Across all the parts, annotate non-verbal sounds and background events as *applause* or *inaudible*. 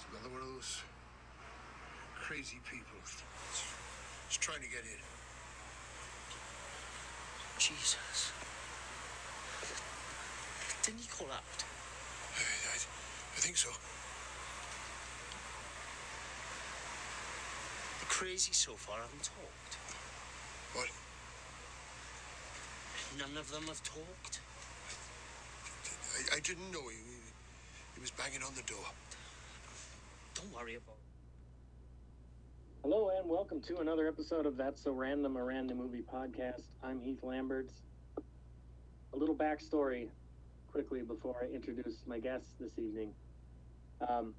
It's another one of those crazy people. He's trying to get in. Jesus. Didn't he call out? I, I, I think so. The crazy so far haven't talked. What? None of them have talked. I, I didn't know he, he was banging on the door. Don't worry about it. Hello and welcome to another episode of That's So Random, a random movie podcast. I'm Heath Lamberts. A little backstory quickly before I introduce my guests this evening. Um,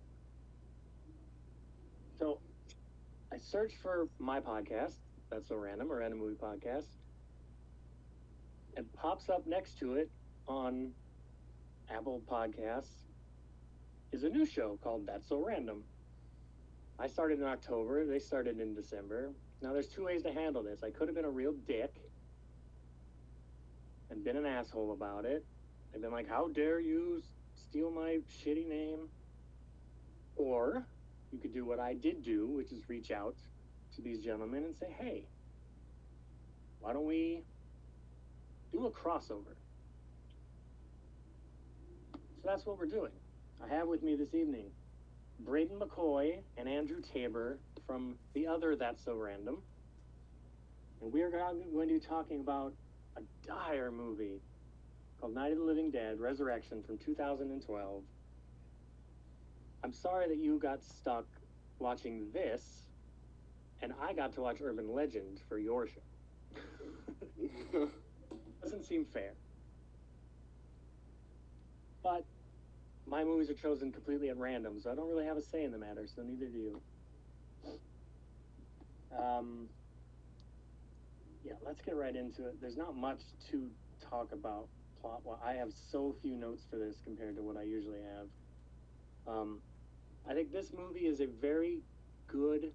so I searched for my podcast, That's So Random, a random movie podcast, and pops up next to it on Apple Podcasts is a new show called That's So Random. I started in October. They started in December. Now, there's two ways to handle this. I could have been a real dick and been an asshole about it. And been like, how dare you steal my shitty name? Or you could do what I did do, which is reach out to these gentlemen and say, hey, why don't we do a crossover? So that's what we're doing. I have with me this evening Braden McCoy and Andrew Tabor from the other That's So Random. And we are going to be talking about a dire movie called Night of the Living Dead Resurrection from 2012. I'm sorry that you got stuck watching this, and I got to watch Urban Legend for your show. *laughs* Doesn't seem fair. But my movies are chosen completely at random, so I don't really have a say in the matter, so neither do you. Um, yeah, let's get right into it. There's not much to talk about plot. Well, I have so few notes for this compared to what I usually have. Um, I think this movie is a very good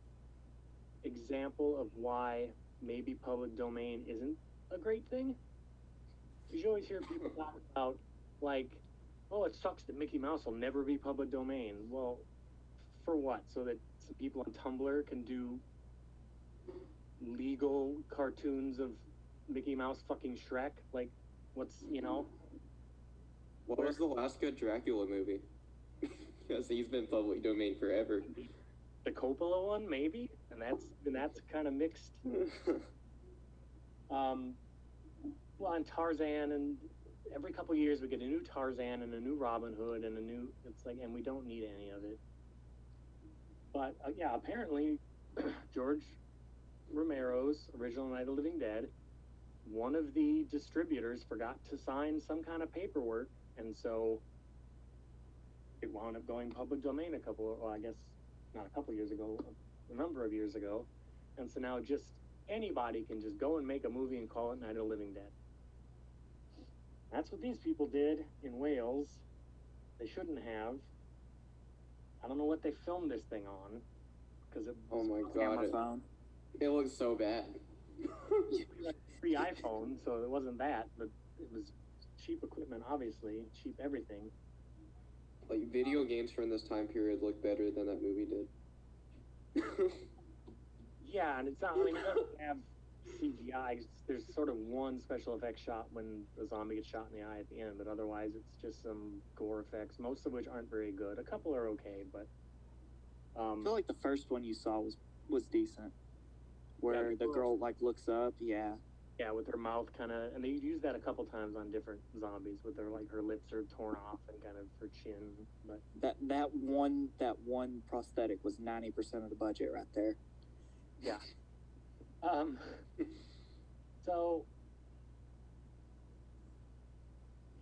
example of why maybe public domain isn't a great thing. Because you always hear people talk about, like, oh, it sucks that Mickey Mouse will never be public domain. Well, for what? So that some people on Tumblr can do legal cartoons of Mickey Mouse fucking Shrek? Like, what's, you know? What was the last good Dracula movie? *laughs* because he's been public domain forever. The Coppola one, maybe? And that's, and that's kind of mixed. *laughs* um, well, and Tarzan and every couple years we get a new Tarzan and a new Robin Hood and a new it's like and we don't need any of it. But uh, yeah, apparently *clears throat* George Romero's original Night of the Living Dead, one of the distributors forgot to sign some kind of paperwork and so it wound up going public domain a couple well I guess not a couple years ago, a number of years ago. And so now just anybody can just go and make a movie and call it Night of the Living Dead. That's what these people did in Wales. They shouldn't have. I don't know what they filmed this thing on, because it Oh my god, it, phone. it looks so bad. free iPhone, so it wasn't that, but it was cheap equipment, obviously, cheap everything. Like video um, games from this time period look better than that movie did. *laughs* Yeah, and it's not. I mean, it doesn't have CGI. There's sort of one special effect shot when the zombie gets shot in the eye at the end, but otherwise, it's just some gore effects, most of which aren't very good. A couple are okay, but I um, feel like the first one you saw was was decent, where Yeah, the girl like looks up. Yeah, yeah, with her mouth kind of, and they use that a couple times on different zombies, with their like her lips are torn off and kind of her chin. But that that one that one prosthetic was ninety percent of the budget right there. yeah, *laughs* um, so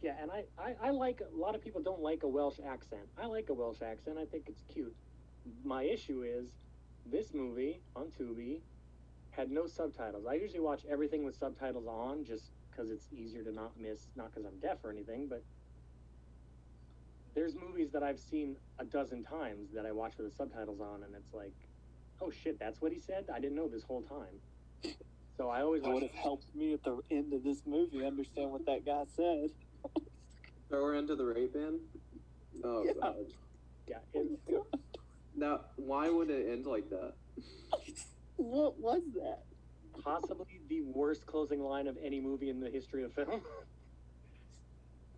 yeah, and I, I I like a lot of people don't like a Welsh accent. I like a Welsh accent. I think it's cute. My issue is this movie on Tubi had no subtitles. I usually watch everything with subtitles on just because it's easier to not miss, not because I'm deaf or anything, but there's movies that I've seen a dozen times that I watch with the subtitles on, and it's like, oh shit, that's what he said? I didn't know this whole time. So I always That would watch. have helped me at the end of this movie understand what that guy said. *laughs* Throw her into the rape bin? Oh Yeah. god. Yeah, it's, oh, Now, why would it end like that? *laughs* What was that? Possibly the worst closing line of any movie in the history of film. *laughs*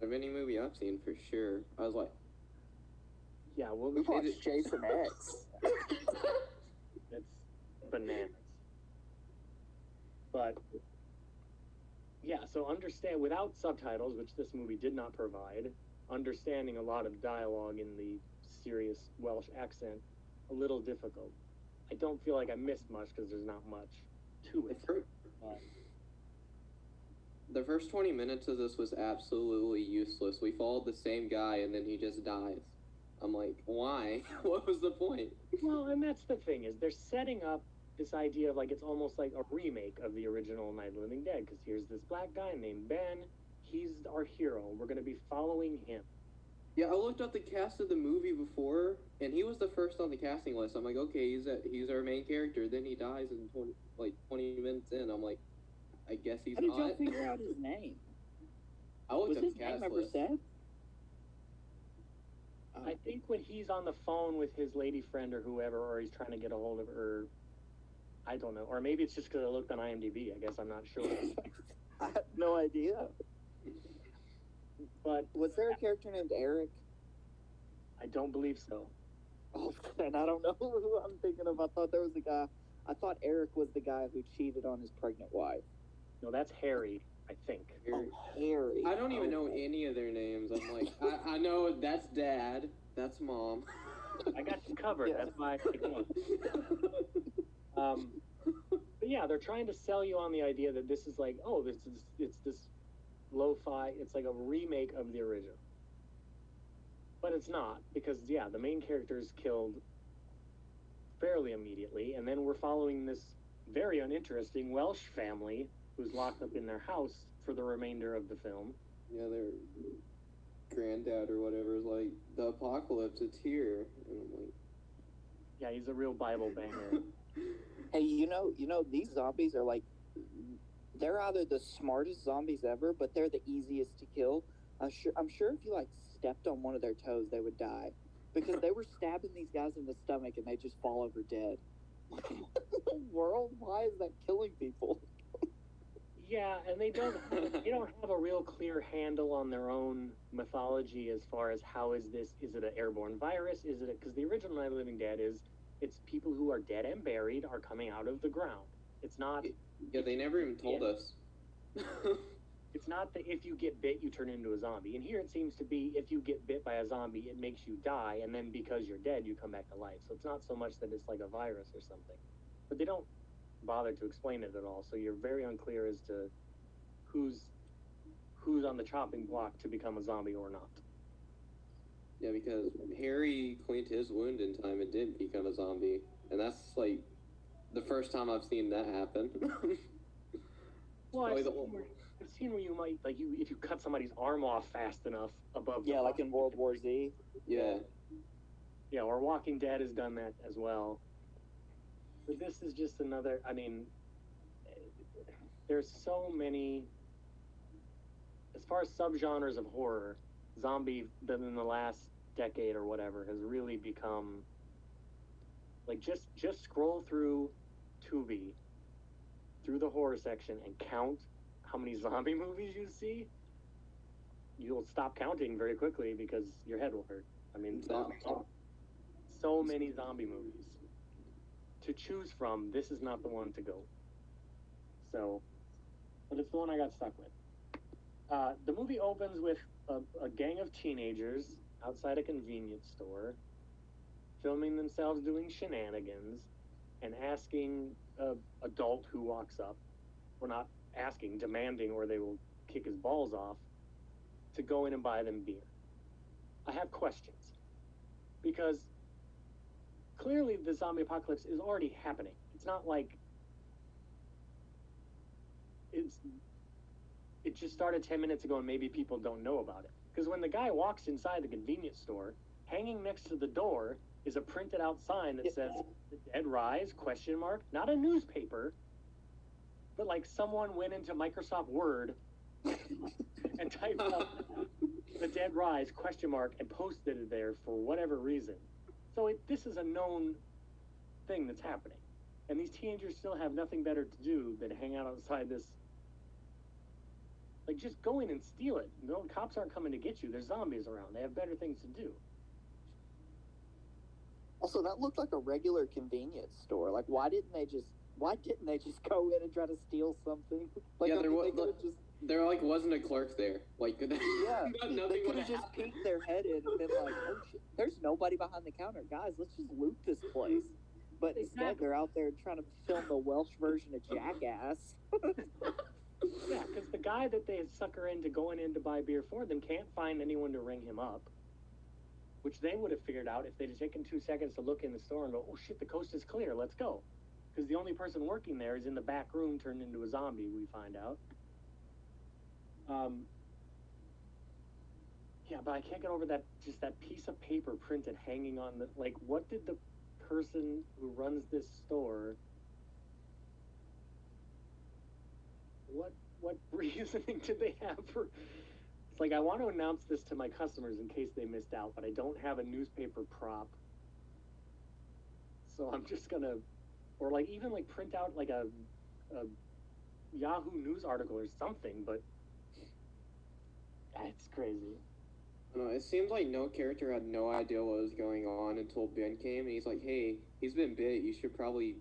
Of any movie I've seen, for sure. I was like, yeah, well, We it's watched Jason X. bananas. But yeah, so understand without subtitles, which this movie did not provide, understanding a lot of dialogue in the serious Welsh accent a little difficult. I don't feel like I missed much because there's not much to it. But the first 20 minutes of this was absolutely useless. We followed the same guy and then he just dies. I'm like, why? *laughs* what was the point? Well, and that's the thing is they're setting up this idea of like it's almost like a remake of the original Night of the Living Dead because here's this black guy named Ben. He's our hero. We're gonna be following him. Yeah, I looked up the cast of the movie before, and he was the first on the casting list. I'm like, okay, he's a, he's our main character. Then he dies in 20, like 20 minutes in. I'm like, I guess he's How did y'all not. figure out his name? *laughs* I looked Was up his the name cast ever list. said? I oh. think when he's on the phone with his lady friend or whoever, or he's trying to get a hold of her, I don't know. Or maybe it's just because I looked on IMDb. I guess I'm not sure. *laughs* I have no idea. but Was there a character named Eric? I don't believe so. Oh, and I don't know *laughs* who I'm thinking of. I thought there was a guy. I thought Eric was the guy who cheated on his pregnant wife. No, that's Harry, I think. Oh, Harry. I don't even know any of their names. I'm like, I, I know that's dad, that's mom. I got you covered. *laughs* Yeah. That's my. I picked one. Um, but yeah, they're trying to sell you on the idea that this is like, oh, this is it's this lo-fi. It's like a remake of the original. But it's not because yeah, the main character is killed fairly immediately, and then we're following this very uninteresting Welsh family who's locked up in their house for the remainder of the film. yeah, their granddad or whatever is like, the apocalypse, it's here. And I'm Yeah, he's a real Bible *laughs* banger. Hey, you know, you know, these zombies are like, they're either the smartest zombies ever, but they're the easiest to kill. I'm sure. I'm sure if you like stepped on one of their toes, they would die, because they were stabbing these guys in the stomach and they just fall over dead. the *laughs* world? Why is that killing people? Yeah, and they don't they don't have a real clear handle on their own mythology as far as how is this is it an airborne virus is it because the original Night of Living Dead is it's people who are dead and buried are coming out of the ground. It's not yeah, they never even told us. *laughs* it's not that if you get bit you turn into a zombie. And here it seems to be if you get bit by a zombie it makes you die and then because you're dead you come back to life. So it's not so much that it's like a virus or something. But they don't bother to explain it at all. So you're very unclear as to who's who's on the chopping block to become a zombie or not. Yeah, because Harry cleaned his wound in time and did become a zombie. And that's like the first time I've seen that happen. *laughs* Well, I've seen, whole- where, I've seen where you might like you if you cut somebody's arm off fast enough above. the Yeah, like in World War Z. yeah. Yeah, or Walking Dead has done that as well. But this is just another. I mean, there's so many. As far as subgenres of horror, zombie that in the last decade or whatever has really become. Like just just scroll through Tubi, through the horror section, and count how many *laughs* zombie movies you see. You'll stop counting very quickly because your head will hurt. I mean, so many zombie movies to choose from. This is not the one to go. So, but it's the one I got stuck with. Uh, the movie opens with a, a gang of teenagers outside a convenience store, filming themselves doing shenanigans, and asking a adult who walks up, or not asking, demanding, or they will kick his balls off, to go in and buy them beer. I have questions because clearly the zombie apocalypse is already happening. It's not like it's it just started 10 minutes ago and maybe people don't know about it. Because when the guy walks inside the convenience store, hanging next to the door is a printed out sign that says the dead rise question mark, not a newspaper, but like someone went into Microsoft Word *laughs* and typed out the dead rise question mark and posted it there for whatever reason So it, this is a known thing that's happening, and these teenagers still have nothing better to do than hang out outside this. Like, just go in and steal it. No, cops aren't coming to get you. There's zombies around. They have better things to do. Also, that looked like a regular convenience store. Like, why didn't they just? Why didn't they just go in and try to steal something? *laughs* Like, Yeah, there was- they could've just There like wasn't a clerk there. Like *laughs* yeah, *laughs* not- they could have have just peeked their head in and been like, "Oh shit, there's nobody behind the counter, guys. Let's just loot this place." But instead, they're out there trying to film the Welsh version of Jackass. Yeah, because the guy that they sucker into going in to buy beer for them can't find anyone to ring him up, which they would have figured out if they'd have taken two seconds to look in the store and go, "Oh shit, the coast is clear. Let's go." Because the only person working there is in the back room, turned into a zombie. We find out. Um. Yeah, but I can't get over that just that piece of paper printed hanging on the like. What did the person who runs this store? What what *laughs* reasoning did they have for? It's like I want to announce this to my customers in case they missed out, but I don't have a newspaper prop. So I'm just gonna, or like even like print out like a, a Yahoo News article or something. But it's crazy. I it seems like no character had no idea what was going on until Ben came and he's like, "Hey, he's been bit. You should probably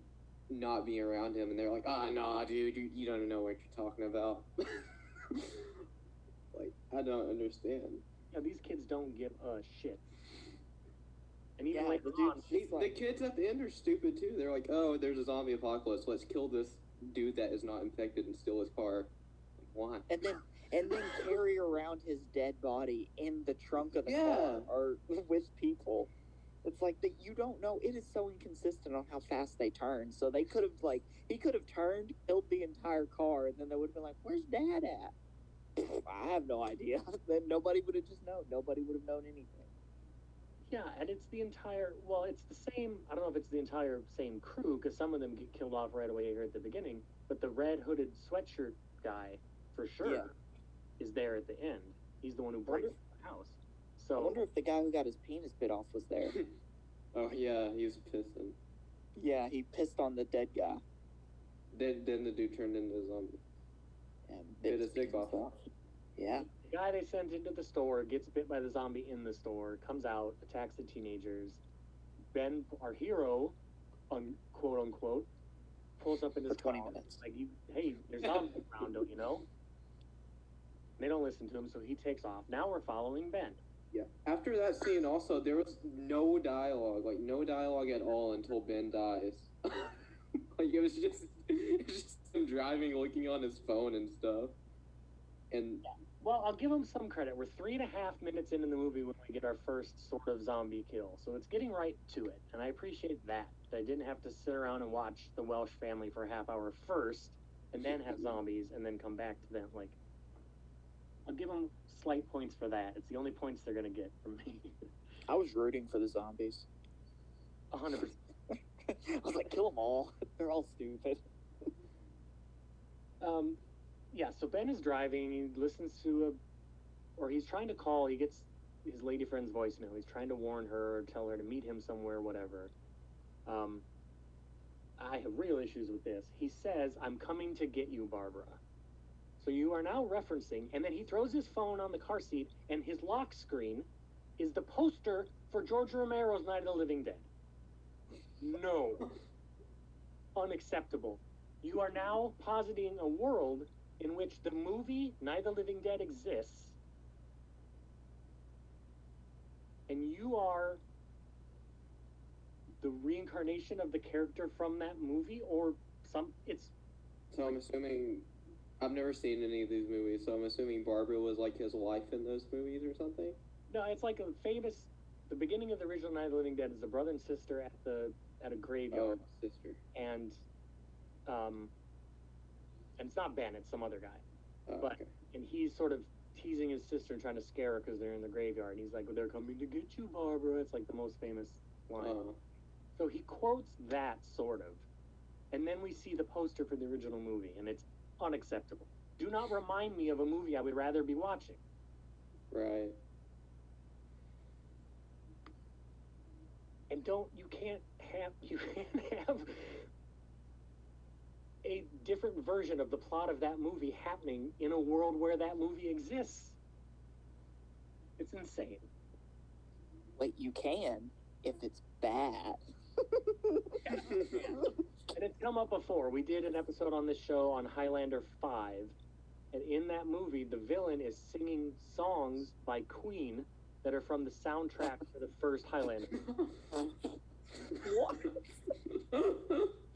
not being around him." And they're like, "Ah, nah, dude, you, you don't know what you're talking about." *laughs* like, I don't understand. Yeah, these kids don't give a shit. And even Yeah, later the dude- on, The, It's the kids at the end are stupid too. They're like, "Oh, there's a zombie apocalypse. Let's kill this dude that is not infected and steal his car." Like, why? and then and then carry around his dead body in the trunk of the Yeah. car or with people. It's like that you don't know. It is so inconsistent on how fast they turn. So they could have like he could have turned, killed the entire car, and then they would have been like, "Where's Dad at?" I have no idea. *laughs* then nobody would have just known. Nobody would have known anything. Yeah, and it's the entire. Well, it's the same. I don't know if it's the entire same crew because some of them get killed off right away here at the beginning. But the red hooded sweatshirt guy, for sure, Yeah. is there at the end. He's the one who breaks the house. I wonder if the guy who got his penis bit off was there. *laughs* Oh yeah, he was pissing. yeah, he pissed on the dead guy Then then the dude turned into a zombie. and Bit his his dick penis off. Yeah. the guy they sent into the store gets bit by the zombie in the store, comes out, attacks the teenagers. Ben, our hero, un, quote unquote, pulls up in his For 20 car, minutes. Like, you, hey, there's zombies around, don't you know? They don't listen to him, so he takes off. Now we're following Ben. Yeah. After that scene, also there was no dialogue, like no dialogue at all until Ben dies. *laughs* like it was just, *laughs* it was just him driving, looking on his phone and stuff. And Well, I'll give him some credit. We're three and a half minutes into the movie when we get our first sort of zombie kill, so it's getting right to it, and I appreciate that. I didn't have to sit around and watch the Welsh family for a half hour first, and then have zombies, and then come back to them. Like, I'll give them slight points for that. It's the only points they're gonna get from me. I was rooting for the zombies. A hundred percent. *laughs* I was like, kill them all. *laughs* They're all stupid. Um, yeah, so Ben is driving. He listens to a, or he's trying to call. He gets his lady friend's voicemail. He's trying to warn her, or tell her to meet him somewhere, whatever. Um, I have real issues with this. He says, "I'm coming to get you, Barbara." So you are now referencing, and then he throws his phone on the car seat, and his lock screen is the poster for George Romero's Night of the Living Dead. No. *laughs* Unacceptable. You are now positing a world in which the movie Night of the Living Dead exists, and you are the reincarnation of the character from that movie, or some. It's so I'm assuming I've never seen any of these movies, so I'm assuming Barbara was like his wife in those movies or something. no, it's like a famous. The beginning of the original Night of the Living Dead is a brother and sister at the at a Oh, graveyard, sister. and um, and it's not Ben, it's some other guy. Oh, But- okay. and he's sort of teasing his sister and trying to scare her because they're in the graveyard. And he's like, "They're coming to get you, Barbara." It's like the most famous line. Oh, So he quotes that sort of, and then we see the poster for the original movie, and it's unacceptable. Do not remind me of a movie I would rather be watching. right. And don't you can't have *laughs* you can't have a different version of the plot of that movie happening in a world where that movie exists. It's insane. Wait, you can if it's bad. *laughs* *laughs* And it's come up before. We did an episode on this show on Highlander 5. And in that movie, the villain is singing songs by Queen that are from the soundtrack for the first Highlander, what? *laughs*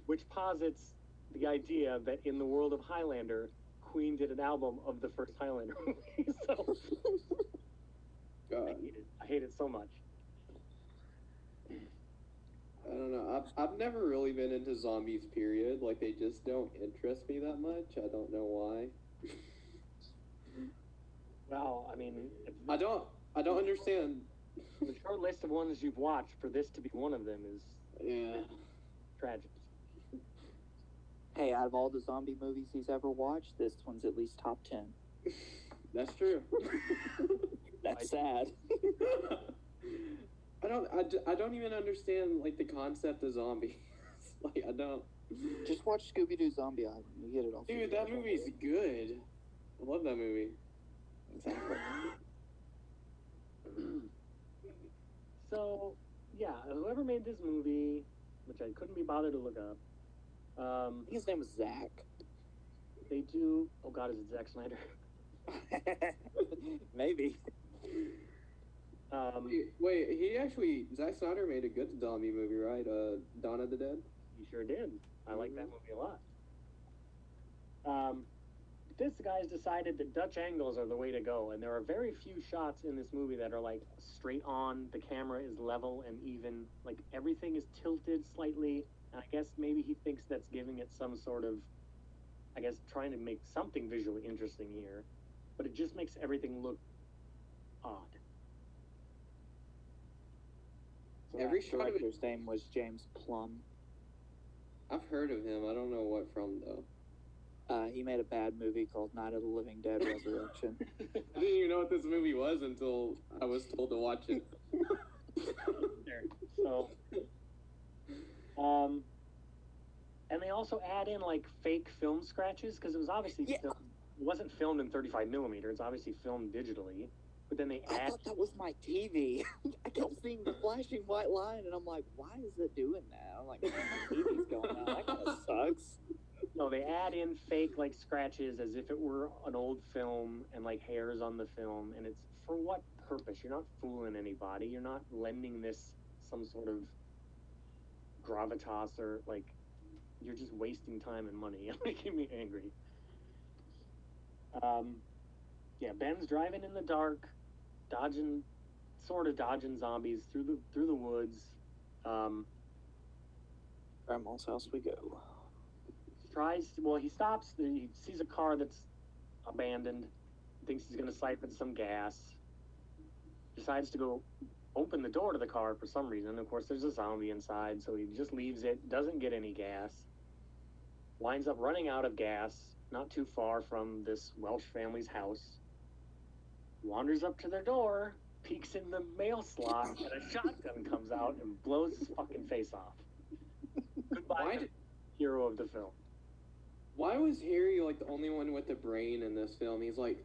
which posits the idea that in the world of Highlander, Queen did an album of the first Highlander movie. *laughs* so I hate it. I hate it so much. I don't know. I've, I've never really been into zombies, period. Like, they just don't interest me that much. I don't know why. Well, I mean, I don't, I don't understand. the short list of ones you've watched for this to be one of them is Yeah. tragic. Hey, out of all the zombie movies he's ever watched, this one's at least top ten. That's true. *laughs* That's sad. *laughs* I don't, I, d- I don't even understand, like, the concept of zombies. *laughs* like, I don't. Just watch Scooby Doo Zombie Island. You get it all. Dude, that out. movie's good. I love that movie. Exactly. So, yeah, whoever made this movie, which I couldn't be bothered to look up, um, I think his name was Zach. they do. Oh God, is it Zack Snyder? *laughs* Maybe. Um, Wait, Wait, he actually, Zack Snyder made a good zombie movie, right? Uh, Dawn of the Dead? he sure did. I like that movie a lot. Um, this guy's decided that Dutch angles are the way to go, and there are very few shots in this movie that are like straight on. The camera is level and even. Like everything is tilted slightly. And I guess maybe he thinks that's giving it some sort of, I guess, trying to make something visually interesting here, but it just makes everything look odd. So Every That shot of it, director's name was James Plumb. I've heard of him. I don't know what from, though. Uh, he made a bad movie called Night of the Living Dead Resurrection. *laughs* I didn't even know what this movie was until I was told to watch it. So, um, and they also add in like fake film scratches because it was obviously Yeah. film, it wasn't filmed in 35 millimeter. It's obviously filmed digitally. But then they I add thought that was my TV. *laughs* I kept seeing the flashing white line, and I'm like, why is it doing that? I'm like, my TV's going out. That kind of sucks. no, they add in fake like scratches as if it were an old film and like hairs on the film. And it's for what purpose? You're not fooling anybody. You're not lending this some sort of gravitas or like you're just wasting time and money. *laughs* You're making me angry. Um, yeah, Ben's driving in the dark, dodging, sort of dodging zombies through the through the woods. Um, Grandma's house we go. tries well he stops he sees a car that's abandoned thinks he's going to siphon some gas decides to go open the door to the car for some reason of course there's a zombie inside so he just leaves it doesn't get any gas winds up running out of gas not too far from this welsh family's house wanders up to their door peeks in the mail slot and a shotgun comes out and blows his fucking face off goodbye did, hero of the film why was Harry, like, the only one with the brain in this film? He's like,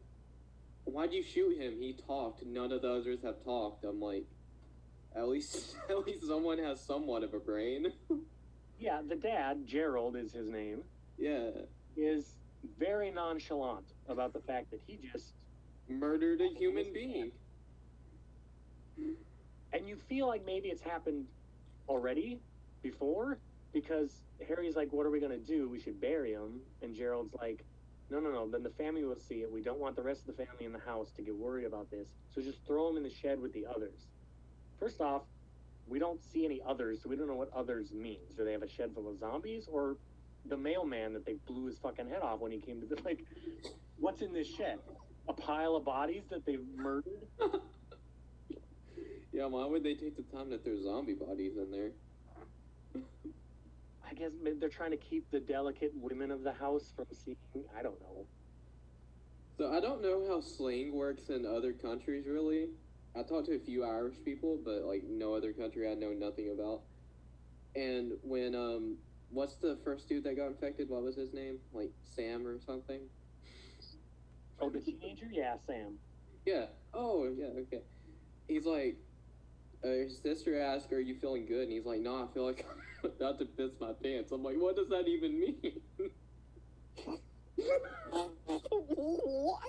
why'd you shoot him? He talked. None of the others have talked. I'm like, at least, *laughs* at least someone has somewhat of a brain. *laughs* Yeah, the dad, Gerald is his name, yeah. is very nonchalant about the fact that he just Murdered a human being. and you feel like maybe it's happened already before because Harry's like, "What are we gonna do? We should bury him," and Gerald's like, "No, no, no. Then the family will see it. We don't want the rest of the family in the house to get worried about this. So just throw him in the shed with the others." First off, we don't see any others, so we don't know what others means. Do they have a shed full of zombies or the mailman that they blew his fucking head off when he came to the like? What's in this shed? A pile of bodies that they've murdered? *laughs* Yeah, why would they take the time that there's zombie bodies in there? I guess maybe they're trying to keep the delicate women of the house from seeing. I don't know. So I don't know how slang works in other countries, really. I talked to a few Irish people, but like no other country I know nothing about. And when um, what's the first dude that got infected? What was his name? Like Sam or something? Oh, the teenager? Yeah, Sam. Yeah. Oh, yeah. Okay. He's like, uh, his sister asked, "Are you feeling good?" And he's like, "No, I feel like I'm *laughs* about to piss my pants." I'm like, "What does that even mean?" what?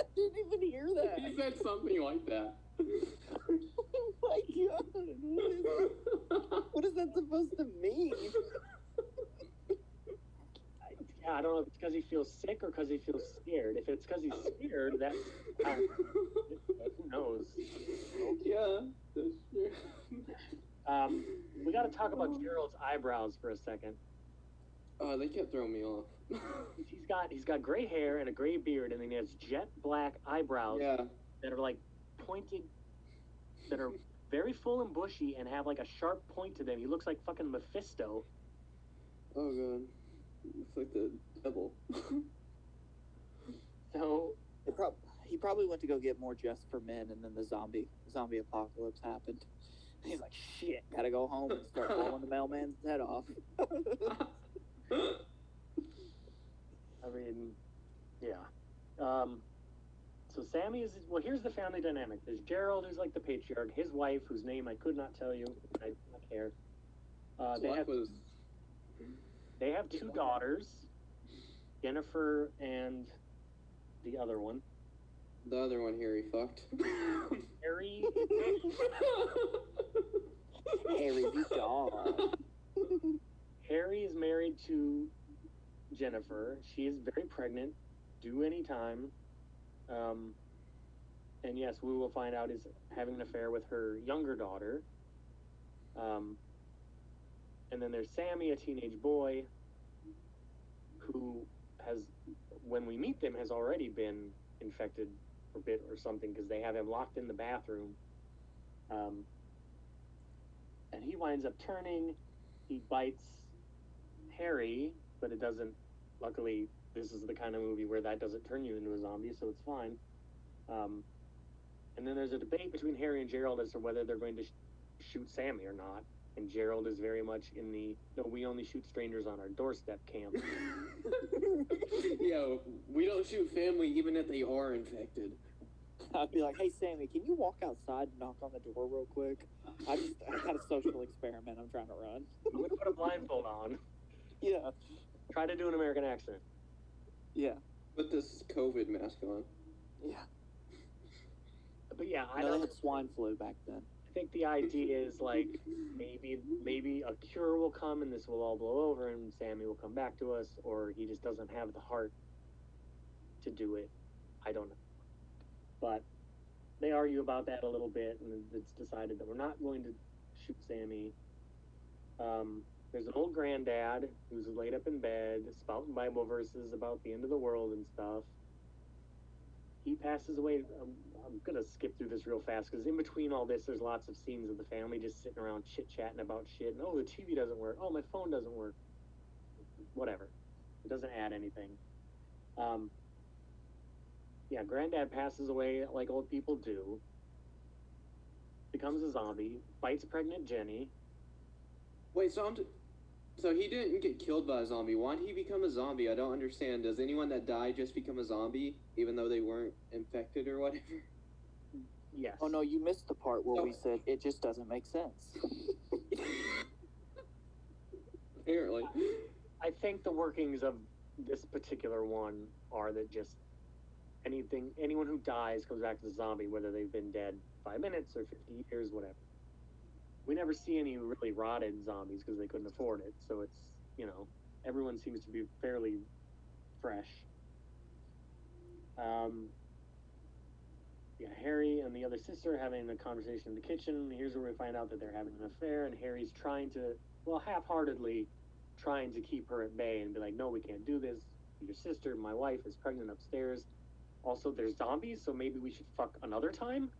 I didn't even hear that. he said something like that. *laughs* oh my god. What is, what is that supposed to mean? I, yeah, I don't know if it's because he feels sick or because he feels scared. If it's because he's scared, that's uh, who knows. yeah, that's true. Um, we got to talk about Gerald's eyebrows for a second. Oh, they kept throwing me off. *laughs* He's got he's got gray hair and a gray beard, and then he has jet black eyebrows yeah. that are like pointed, that are very full and bushy and have like a sharp point to them. He looks like fucking Mephisto. Oh god. It's like the devil. *laughs* So It prob- he probably went to go get more just for men, and then the zombie zombie apocalypse happened. *laughs* He's like, shit, gotta go home and start blowing the mailman's head off. *laughs* I mean, yeah. Um, so Sammy is well. Here's the family dynamic. There's Gerald, who's like the patriarch. His wife, whose name I could not tell you. I do not care. Uh, they Life have was they have two daughters, Jennifer and the other one, the other one here. He fucked. Harry. Harry the dog. *laughs* Harry is married to Jennifer. She is very pregnant, due any time. Um, and yes, we will find out is having an affair with her younger daughter. Um, and then there's Sammy, a teenage boy, who has, when we meet them, has already been infected or bit or something because they have him locked in the bathroom. Um, and he winds up turning. He bites Harry, but it doesn't. Luckily, this is the kind of movie where that doesn't turn you into a zombie, so it's fine. Um, and then there's a debate between Harry and Gerald as to whether they're going to sh- shoot Sammy or not. And Gerald is very much in the no, we only shoot strangers on our doorstep camp. *laughs* Yo, we don't shoot family even if they are infected. I'd be like, hey Sammy, can you walk outside and knock on the door real quick? I just I got a social experiment I'm trying to run. I'm gonna put a blindfold on. Yeah, Try to do an American accent. yeah, Put this COVID mask on. yeah. But yeah, I I know they don't. had swine flu back then. I think the idea is like maybe maybe a cure will come and this will all blow over and Sammy will come back to us, or he just doesn't have the heart to do it. I don't know. But they argue about that a little bit, and it's decided that we're not going to shoot Sammy. Um, there's an old granddad who's laid up in bed, spouting Bible verses about the end of the world and stuff. He passes away. Um, I'm gonna skip through this real fast because in between all this, there's lots of scenes of the family just sitting around chit chatting about shit. And oh, the TV doesn't work. Oh, my phone doesn't work. Whatever. It doesn't add anything. Um, yeah, Granddad passes away like old people do. Becomes a zombie. Bites pregnant Jenny. Wait, so I'm t- so he didn't get killed by a zombie. Why did he become a zombie? I don't understand. Does anyone that died just become a zombie, even though they weren't infected or whatever? Yes. Oh no, you missed the part where we said it just doesn't make sense. *laughs* Apparently. I think the workings of this particular one are that just anything, anyone who dies comes back as a zombie, whether they've been dead five minutes or 50 years, whatever. We never see any really rotted zombies because they couldn't afford it. So it's, you know, everyone seems to be fairly fresh. Um, yeah, Harry and the other sister having a conversation in the kitchen. Here's where we find out that they're having an affair, and Harry's trying to, well, half heartedly trying to keep her at bay and be like, no, we can't do this. Your sister, my wife, is pregnant upstairs. Also, there's zombies, so maybe we should fuck another time?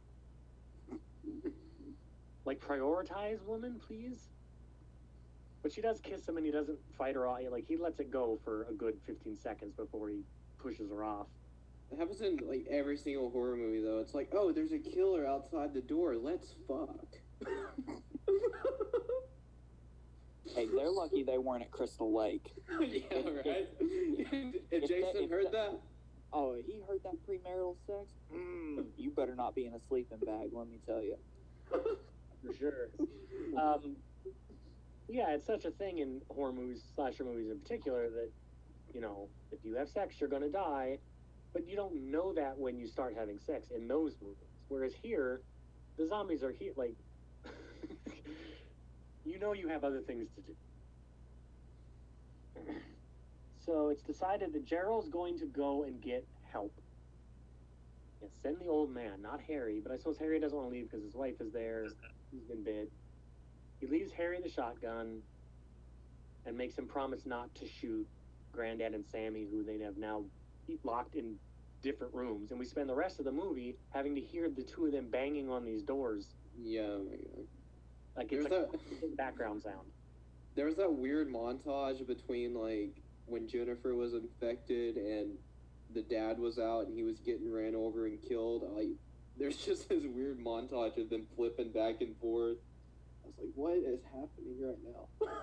*laughs* like, prioritize woman, please? But she does kiss him and he doesn't fight her off. Like, he lets it go for a good 15 seconds before he pushes her off. It happens in like every single horror movie though. It's like, oh, there's a killer outside the door. Let's fuck. *laughs* Hey, they're lucky they weren't at Crystal Lake. *laughs* yeah, right. and if Jason that- if heard that- that. Oh, he heard that premarital sex? Mm, you better not be in a sleeping bag, let me tell you. *laughs* for sure. Um, yeah, it's such a thing in horror movies, slasher movies in particular, that you know, if you have sex, you're gonna die, but you don't know that when you start having sex in those movies. Whereas here, the zombies are here, like, *laughs* you know, you have other things to do. So it's decided that Gerald's going to go and get help. Yeah, send the old man, not Harry. But I suppose Harry doesn't want to leave because his wife is there. He's been bit. He leaves Harry the shotgun and makes him promise not to shoot Granddad and Sammy, who they have now locked in different rooms. And we spend the rest of the movie having to hear the two of them banging on these doors. Yeah, oh. Like it's There's like that. a *laughs* background sound. There was that weird montage between like when Jennifer was infected and the dad was out and he was getting ran over and killed. Like, there's just this weird montage of them flipping back and forth. I was like, what is happening right now? *laughs*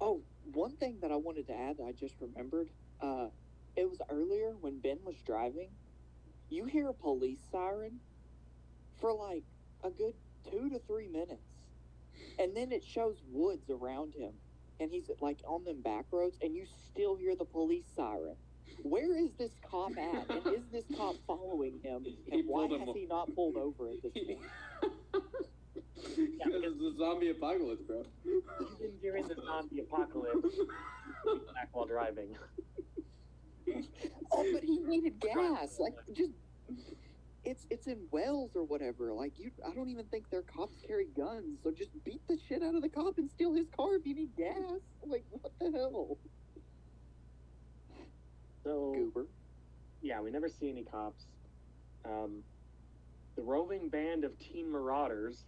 Oh, one thing that I wanted to add, that I just remembered. Uh, it was earlier when Ben was driving. You hear a police siren for like a good two to three minutes, and then it shows woods around him, and he's like on them back roads, and you still hear the police siren. Where is this cop at? And is this cop following him? He And why has he not pulled over at this *laughs* point? Because it's the zombie apocalypse, bro. Even during the zombie apocalypse, back while driving. Oh, but he needed gas. Like just it's it's in Wales or whatever. Like you I don't even think their cops carry guns. So just beat the shit out of the cop and steal his car if you need gas. Like what the hell? So Goober. yeah, we never see any cops. Um, the roving band of teen marauders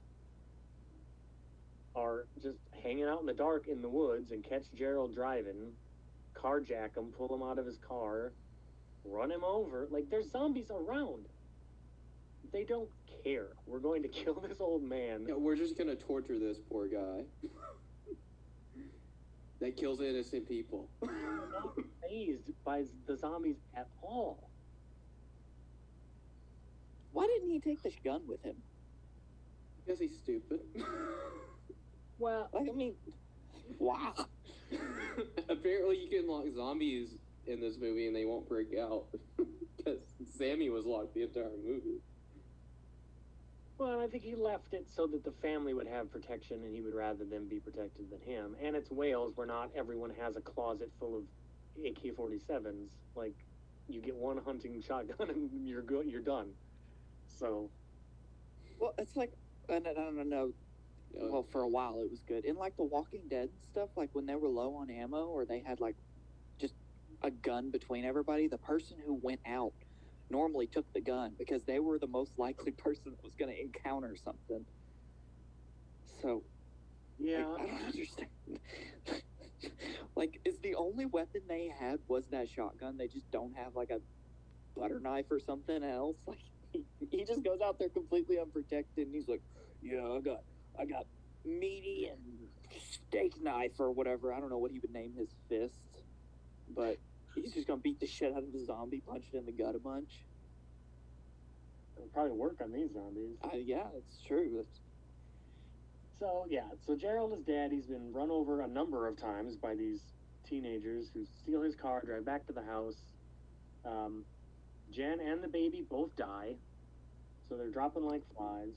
are just hanging out in the dark in the woods and catch Gerald driving, carjack him, pull him out of his car, run him over. Like there's zombies around. They don't care. We're going to *laughs* kill this old man. Yeah, we're just gonna torture this poor guy. *laughs* that kills innocent people. *laughs* phased by the zombies at all. Why didn't he take the gun with him? Because he's stupid. *laughs* Well, Like I mean wow. *laughs* Apparently, you can lock zombies in this movie and they won't break out. *laughs* Because Sammy was locked the entire movie. Well, I think he left it so that the family would have protection and he would rather them be protected than him. And it's Wales where not everyone has a closet full of AK 47s. Like, you get one hunting shotgun *laughs* and you're good, you're done. So, Well, it's like and I don't know. Well, for a while it was good. In like The Walking Dead stuff, like when they were low on ammo or they had like just a gun between everybody, the person who went out normally took the gun because they were the most likely *laughs* person that was going to encounter something. So, yeah. like, I don't *laughs* understand. *laughs* like, is the only weapon they had was that shotgun? They just don't have like a butter knife or something else? *laughs* Like, he, he just goes out there completely unprotected and he's like, yeah, I got, I got meaty and steak knife or whatever. I don't know what he would name his fist, but he's just gonna beat the shit out of the zombie, punch it in the gut a bunch. It'll probably work on these zombies. Uh, yeah, it's true. It's, So, yeah. So, Gerald is dead. He's been run over a number of times by these teenagers who steal his car, drive back to the house. Um, Jen and the baby both die. So, they're dropping like flies.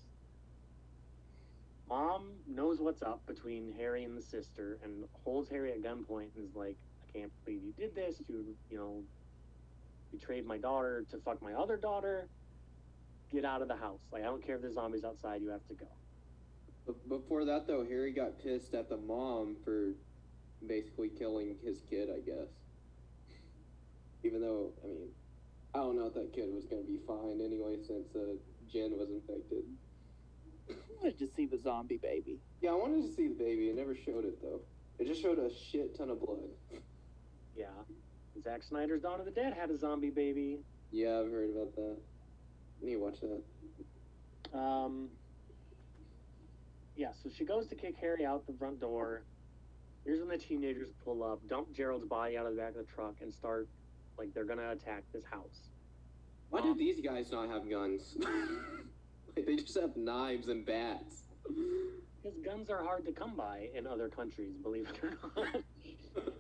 Mom knows what's up between Harry and the sister and holds Harry at gunpoint and is like, I can't believe you did this. You, you know, betrayed my daughter to fuck my other daughter. Get out of the house. Like, I don't care if there's zombies outside, you have to go. But before that, though, Harry got pissed at the mom for basically killing his kid, I guess. Even though, I mean, I don't know if that kid was going to be fine anyway since uh, Jen was infected. I wanted to see the zombie baby. Yeah, I wanted to see the baby. It never showed it, though. It just showed a shit ton of blood. Yeah. Zack Snyder's Dawn of the Dead had a zombie baby. Yeah, I've heard about that. I need to watch that. Um, yeah, so she goes to kick Harry out the front door. Here's when the teenagers pull up, dump Gerald's body out of the back of the truck, and start like they're gonna attack this house. Why Um, do these guys not have guns? *laughs* like, they just have knives and bats. Because guns are hard to come by in other countries, believe it or not. *laughs*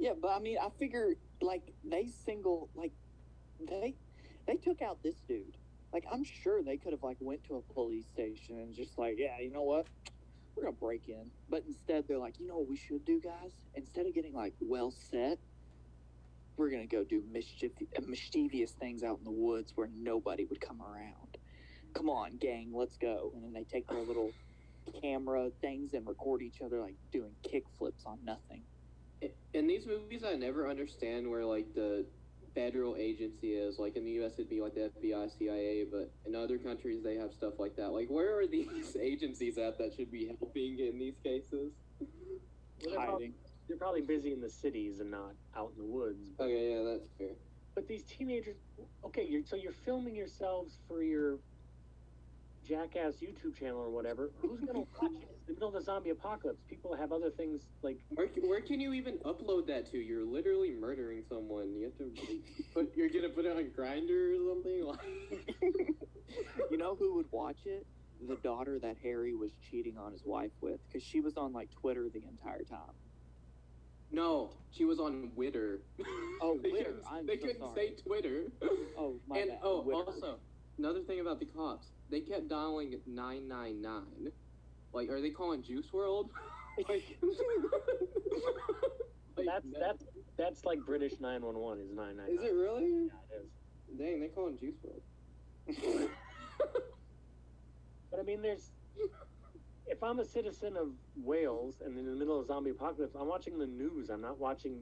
Yeah, but I mean, I figure like they single like they they took out this dude. Like I'm sure they could have like went to a police station and just like, yeah, you know what, we're gonna break in. But instead, they're like, you know what we should do, guys? Instead of getting like well set, we're gonna go do mischief uh, mischievous things out in the woods where nobody would come around. Come on, gang, let's go. And then they take their little camera things and record each other like doing kick flips on nothing. In these movies, I never understand where like the federal agency is. Like in the U.S., it'd be like the FBI, CIA, but in other countries, they have stuff like that. Like, where are these *laughs* agencies at that should be helping in these cases? Well, they're, probably, Hiding. they're probably busy in the cities and not out in the woods. But, Okay, yeah, that's fair. but these teenagers, okay, you're, so you're filming yourselves for your jackass YouTube channel or whatever. Who's gonna *laughs* watch it? It's the middle of the zombie apocalypse. People have other things like Where, where can you even upload that to? You're literally murdering someone. You have to put. You're gonna put it on Grindr or something. *laughs* You know who would watch it? The daughter that Harry was cheating on his wife with, because she was on like Twitter the entire time. no, she was on Witter. Oh, *laughs* they Witter. couldn't- I'm they so couldn't sorry. say Twitter. Oh my and bad. oh, Witter. also another thing about the cops, they kept dialing nine nine nine. Like, are they calling Juice WRLD? *laughs* like, *laughs* *laughs* like, that's that- that's that's like British nine one one is nine nine. Is it really? Yeah, it is. Dang, they call him Juice WRLD. But I mean, there's. If I'm a citizen of Wales and in the middle of zombie apocalypse, I'm watching the news. I'm not watching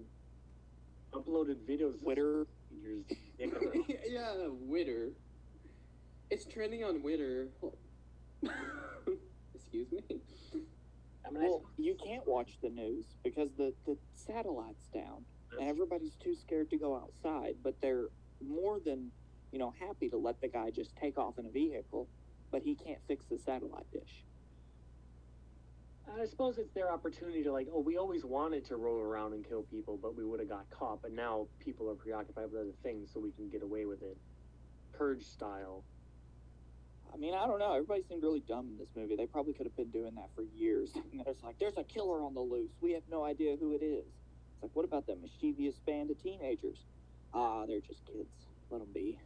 uploaded videos. of Twitter. teenagers dicking around. yeah, Witter. It's trending on Twitter. *laughs* Excuse me. I mean, Well, you can't watch the news because the the satellite's down, and everybody's too scared to go outside. But they're more than you know happy to let the guy just take off in a vehicle, but he can't fix the satellite dish. I suppose it's their opportunity to like, oh, we always wanted to roll around and kill people, but we would have got caught. But now people are preoccupied with other things, so we can get away with it, purge style. I mean, I don't know. Everybody seemed really dumb in this movie. They probably could have been doing that for years. *laughs* And there's like, there's a killer on the loose. We have no idea who it is. It's like, what about that mischievous band of teenagers? Ah, they're just kids. Let them be.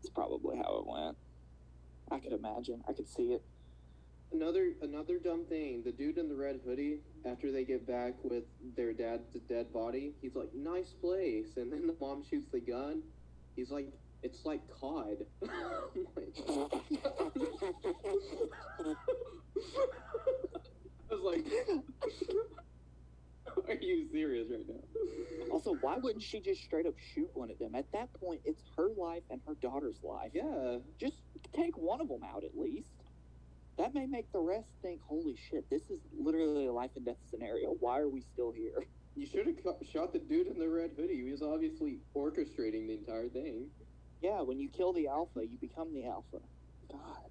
It's probably how it went. I could imagine. I could see it. Another another dumb thing. The dude in the red hoodie, after they get back with their dad's dead body, he's like, "Nice place," and then the mom shoots the gun. He's like, "It's like cod." *laughs* I was like, *laughs* "Are you serious right now?" Also, why wouldn't she just straight up shoot one of them? At that point, it's her life and her daughter's life. Yeah. Just take one of them out at least. That may make the rest think, holy shit, this is literally a life and death scenario. Why are we still here? You should have shot the dude in the red hoodie. He was obviously orchestrating the entire thing. Yeah, when you kill the alpha, you become the alpha. God.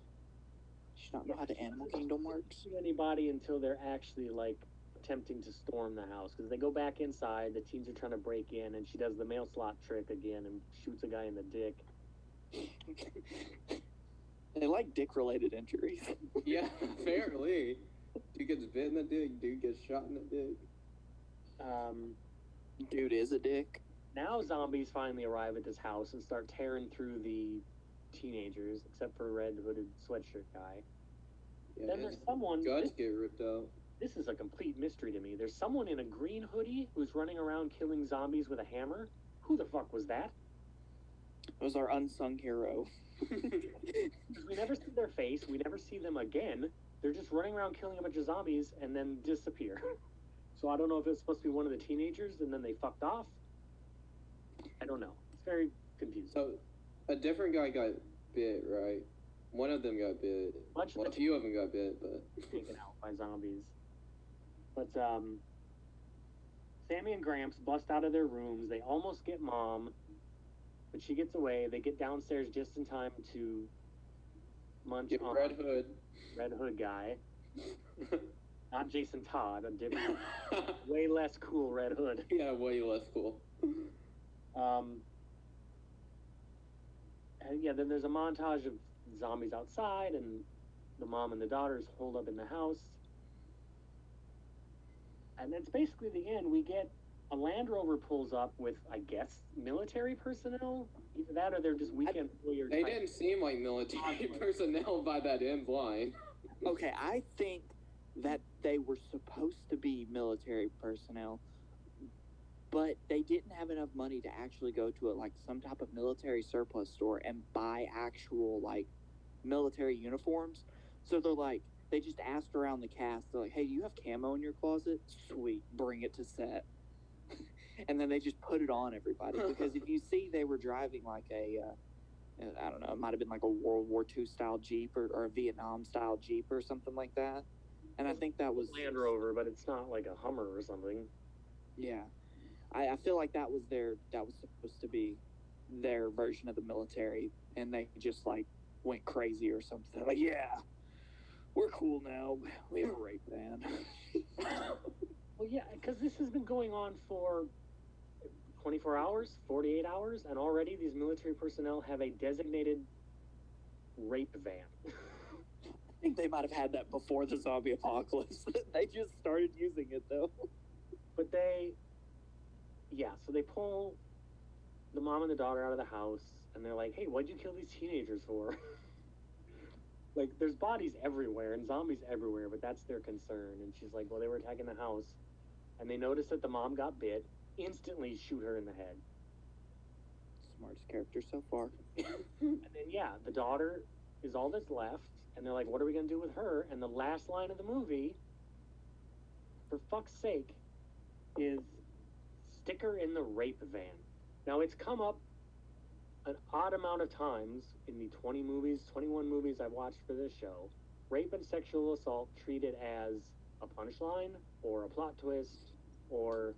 Should not know how the animal kingdom works. shoot anybody until they're actually like attempting to storm the house because they go back inside. The teens are trying to break in, and she does the mail slot trick again and shoots a guy in the dick. *laughs* they like dick related injuries. *laughs* Yeah, apparently. Dude gets bit in the dick, dude gets shot in the dick. Um, Dude is a dick. Now zombies finally arrive at this house and start tearing through the teenagers, except for a red hooded sweatshirt guy. Yeah, Then there's someone. guts This, get ripped out. this is a complete mystery to me. There's someone in a green hoodie who's running around killing zombies with a hammer. Who the fuck was that? It was our unsung hero. *laughs* we never see their face. We never see them again. They're just running around killing a bunch of zombies and then disappear. *laughs* So I don't know if it's supposed to be one of the teenagers and then they fucked off. I don't know. It's very confusing. so, a different guy got bit, right? One of them got bit. Of Well, a few of them got bit, but. taken out by zombies. But um, Sammy and Gramps bust out of their rooms. They almost get mom. but she gets away. They get downstairs just in time to munch Get on Red Hood. Red Hood guy, *laughs* not Jason Todd, a different, *laughs* way less cool Red Hood. yeah, way less cool. Um, and yeah, then there's a montage of zombies outside, and the mom and the daughters hold up in the house. And that's basically the end. We get a Land Rover pulls up with, I guess, military personnel. Either that or they're just weekend warrior They didn't seem like military Possibly. *laughs* *laughs* personnel by that end line. Okay, I think that they were supposed to be military personnel, but they didn't have enough money to actually go to a, like some type of military surplus store and buy actual like military uniforms. So they're like, they just asked around the cast. They're like, "Hey, do you have camo in your closet? Sweet, bring it to set." *laughs* and then they just put it on everybody because if you see, they were driving like a. Uh, I don't know, it might have been like a World War II style Jeep or, or a Vietnam style Jeep or something like that. And I think that was Land Rover, but it's not like a Hummer or something. Yeah, I, I feel like that was their that was supposed to be their version of the military, and they just like went crazy or something. Like, yeah, we're cool now. We have a rape ban. *laughs* Well, yeah, because this has been going on for 24 hours, 48 hours, and already these military personnel have a designated rape van. *laughs* I think they might have had that before the zombie apocalypse. *laughs* they just started using it though. but they, yeah, so they pull the mom and the daughter out of the house, and they're like, hey, what'd you kill these teenagers for? *laughs* like, there's bodies everywhere and zombies everywhere, but that's their concern. And she's like, well, they were attacking the house, and they notice that the mom got bit, instantly shoot her in the head. Smartest character so far. *laughs* And then, yeah, the daughter is all that's left, and they're like, what are we going to do with her? And the last line of the movie, for fuck's sake, is stick her in the rape van. Now, it's come up an odd amount of times in the 20 movies, 21 movies I've watched for this show. Rape and sexual assault treated as a punchline or a plot twist or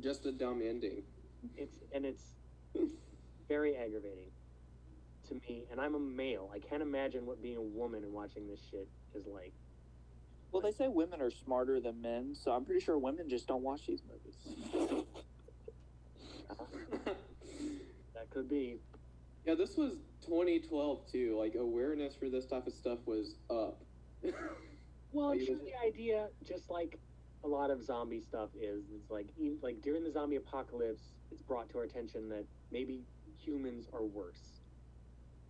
Just a dumb ending. it's and it's very aggravating to me and i'm a male i can't imagine what being a woman and watching this shit is like Well, they say women are smarter than men, so I'm pretty sure women just don't watch these movies. *laughs* that could be yeah, this was 2012 too. Like awareness for this type of stuff was up. *laughs* well Like, it's was just the idea just like a lot of zombie stuff is it's like even, like during the zombie apocalypse it's brought to our attention that maybe humans are worse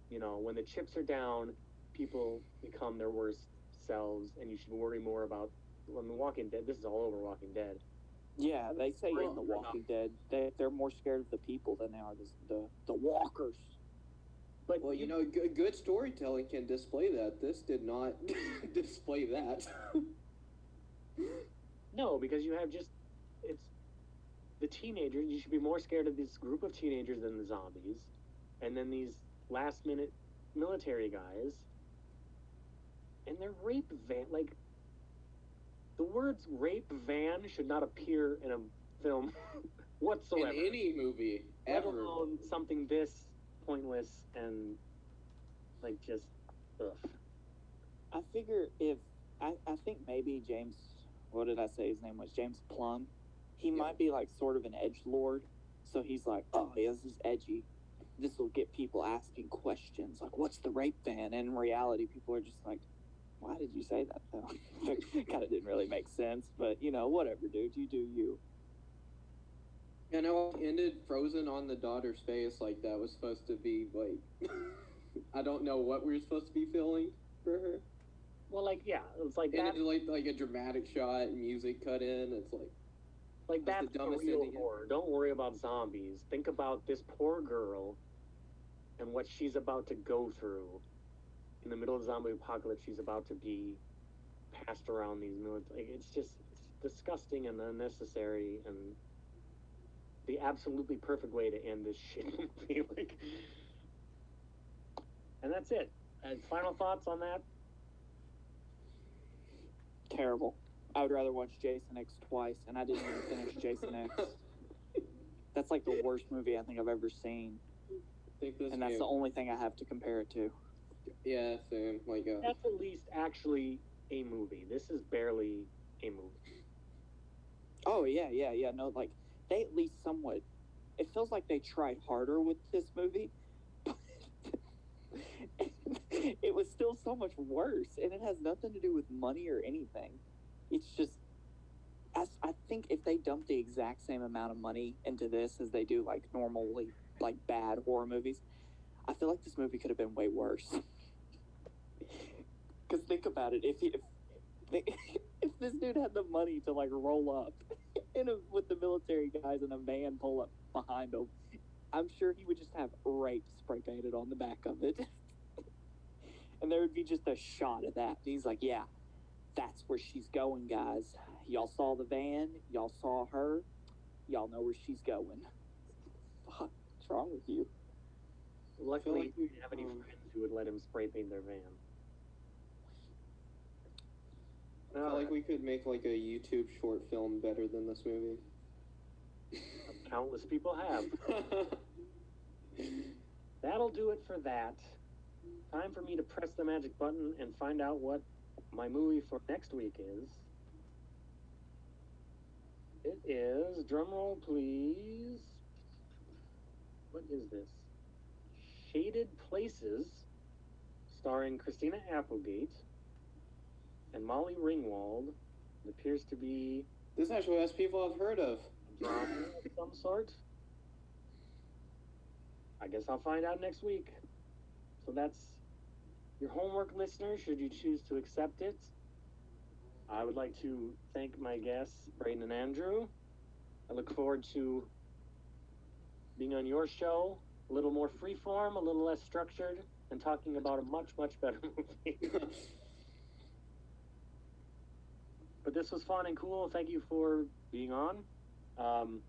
you know when the chips are down people become their worst selves and you should worry more about I mean, Walking Dead. This is all over Walking Dead. Yeah, they say in The Walking Dead they they're more scared of the people than they are the the, the walkers. But well, you know, good, good storytelling can display that. This did not *laughs* display that. *laughs* No, because you have just it's the teenagers. You should be more scared of this group of teenagers than the zombies, and then these last minute military guys, and their rape van. Like the words "rape van" should not appear in a film *laughs* whatsoever. In any movie let ever. alone something this pointless and like just ugh. I figure if I, I think maybe James what did I say his name was James Plumb. He Yeah. might be like sort of an edge lord. So he's like, Oh yeah, this is edgy. This will get people asking questions like what's the rape ban? And in reality people are just like, Why did you say that though? *laughs* kinda didn't really make sense, but you know, whatever, dude, you do you. You know, it ended frozen on the daughter's face like that was supposed to be like. *laughs* I don't know what we were supposed to be feeling for her. Well, like yeah, it was like And that. it's like like a dramatic shot, and music cut in. It's like Like That's that's the the, dumbest real ending. horror. Don't worry about zombies. Think about this poor girl and what she's about to go through. In the middle of the zombie apocalypse, she's about to be passed around these military. Like, it's just it's disgusting and unnecessary, and the absolutely perfect way to end this shit *laughs* movie. like, and that's it. And final thoughts on that? Terrible. I would rather watch Jason X twice and I didn't even finish Jason X. *laughs* That's like the worst movie I think I've ever seen, I think this and that's game- the only thing I have to compare it to. Yeah, same. Like, uh, That's at least actually a movie. This is barely a movie. Oh yeah, yeah, yeah. No, like they at least somewhat. It feels like they tried harder with this movie. but *laughs* it was still so much worse, and it has nothing to do with money or anything. It's just, as I think if they dumped the exact same amount of money into this as they do like normally like bad horror movies, I feel like this movie could have been way worse. *laughs* Because think about it, if he, if *laughs* if this dude had the money to like roll up *laughs* in a, with the military guys in a van pull up behind him, I'm sure he would just have rape spray painted on the back of it. and there would be just a shot of that. And He's like, yeah, that's where she's going, guys. Y'all saw the van, y'all saw her, y'all know where she's going. Fuck, what's wrong with you? Luckily, like he didn't have any um, friends who would let him spray paint their van. I feel like we could make like a YouTube short film better than this movie. *laughs* Countless people have. *laughs* That'll do it for that. Time for me to press the magic button and find out what my movie for next week is. It is, drumroll please. What is this? Shaded Places, starring Christina Applegate and Molly Ringwald. It appears to be this actually has people I've heard of. of some sort. I guess I'll find out next week. So that's your homework, listener, should you choose to accept it. I would like to thank my guests, Braden and Andrew. I look forward to being on your show, a little more freeform, a little less structured, and talking about a much, much better *laughs* movie. but this was fun and cool. Thank you for being on. Um,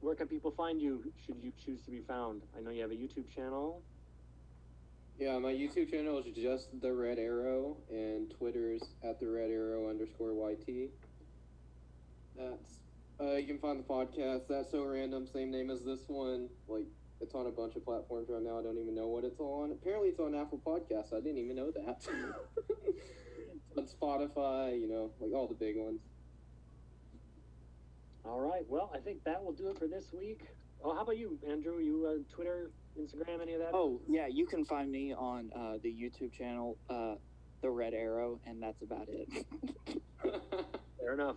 where can people find you should you choose to be found? I know you have a YouTube channel. yeah, my YouTube channel is just the Red Arrow, and Twitter's at the Red Arrow underscore YT. That's uh, you can find the podcast. That's so random. Same name as this one. Like it's on a bunch of platforms right now. I don't even know what it's on. Apparently, it's on Apple Podcasts. I didn't even know that. *laughs* on Spotify, you know, like all the big ones. All right. Well, I think that will do it for this week. Oh, how about you, Andrew? You uh, Twitter, Instagram, any of that? Oh yeah, you can find me on uh, the YouTube channel, uh, the Red Arrow, and that's about it. *laughs* Fair enough.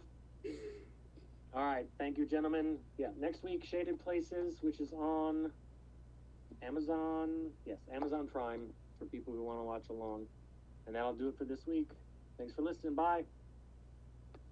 All right. Thank you, gentlemen. Yeah. Next week, Shaded Places, which is on Amazon. Yes, Amazon Prime for people who want to watch along. And that'll do it for this week. Thanks for listening. Bye.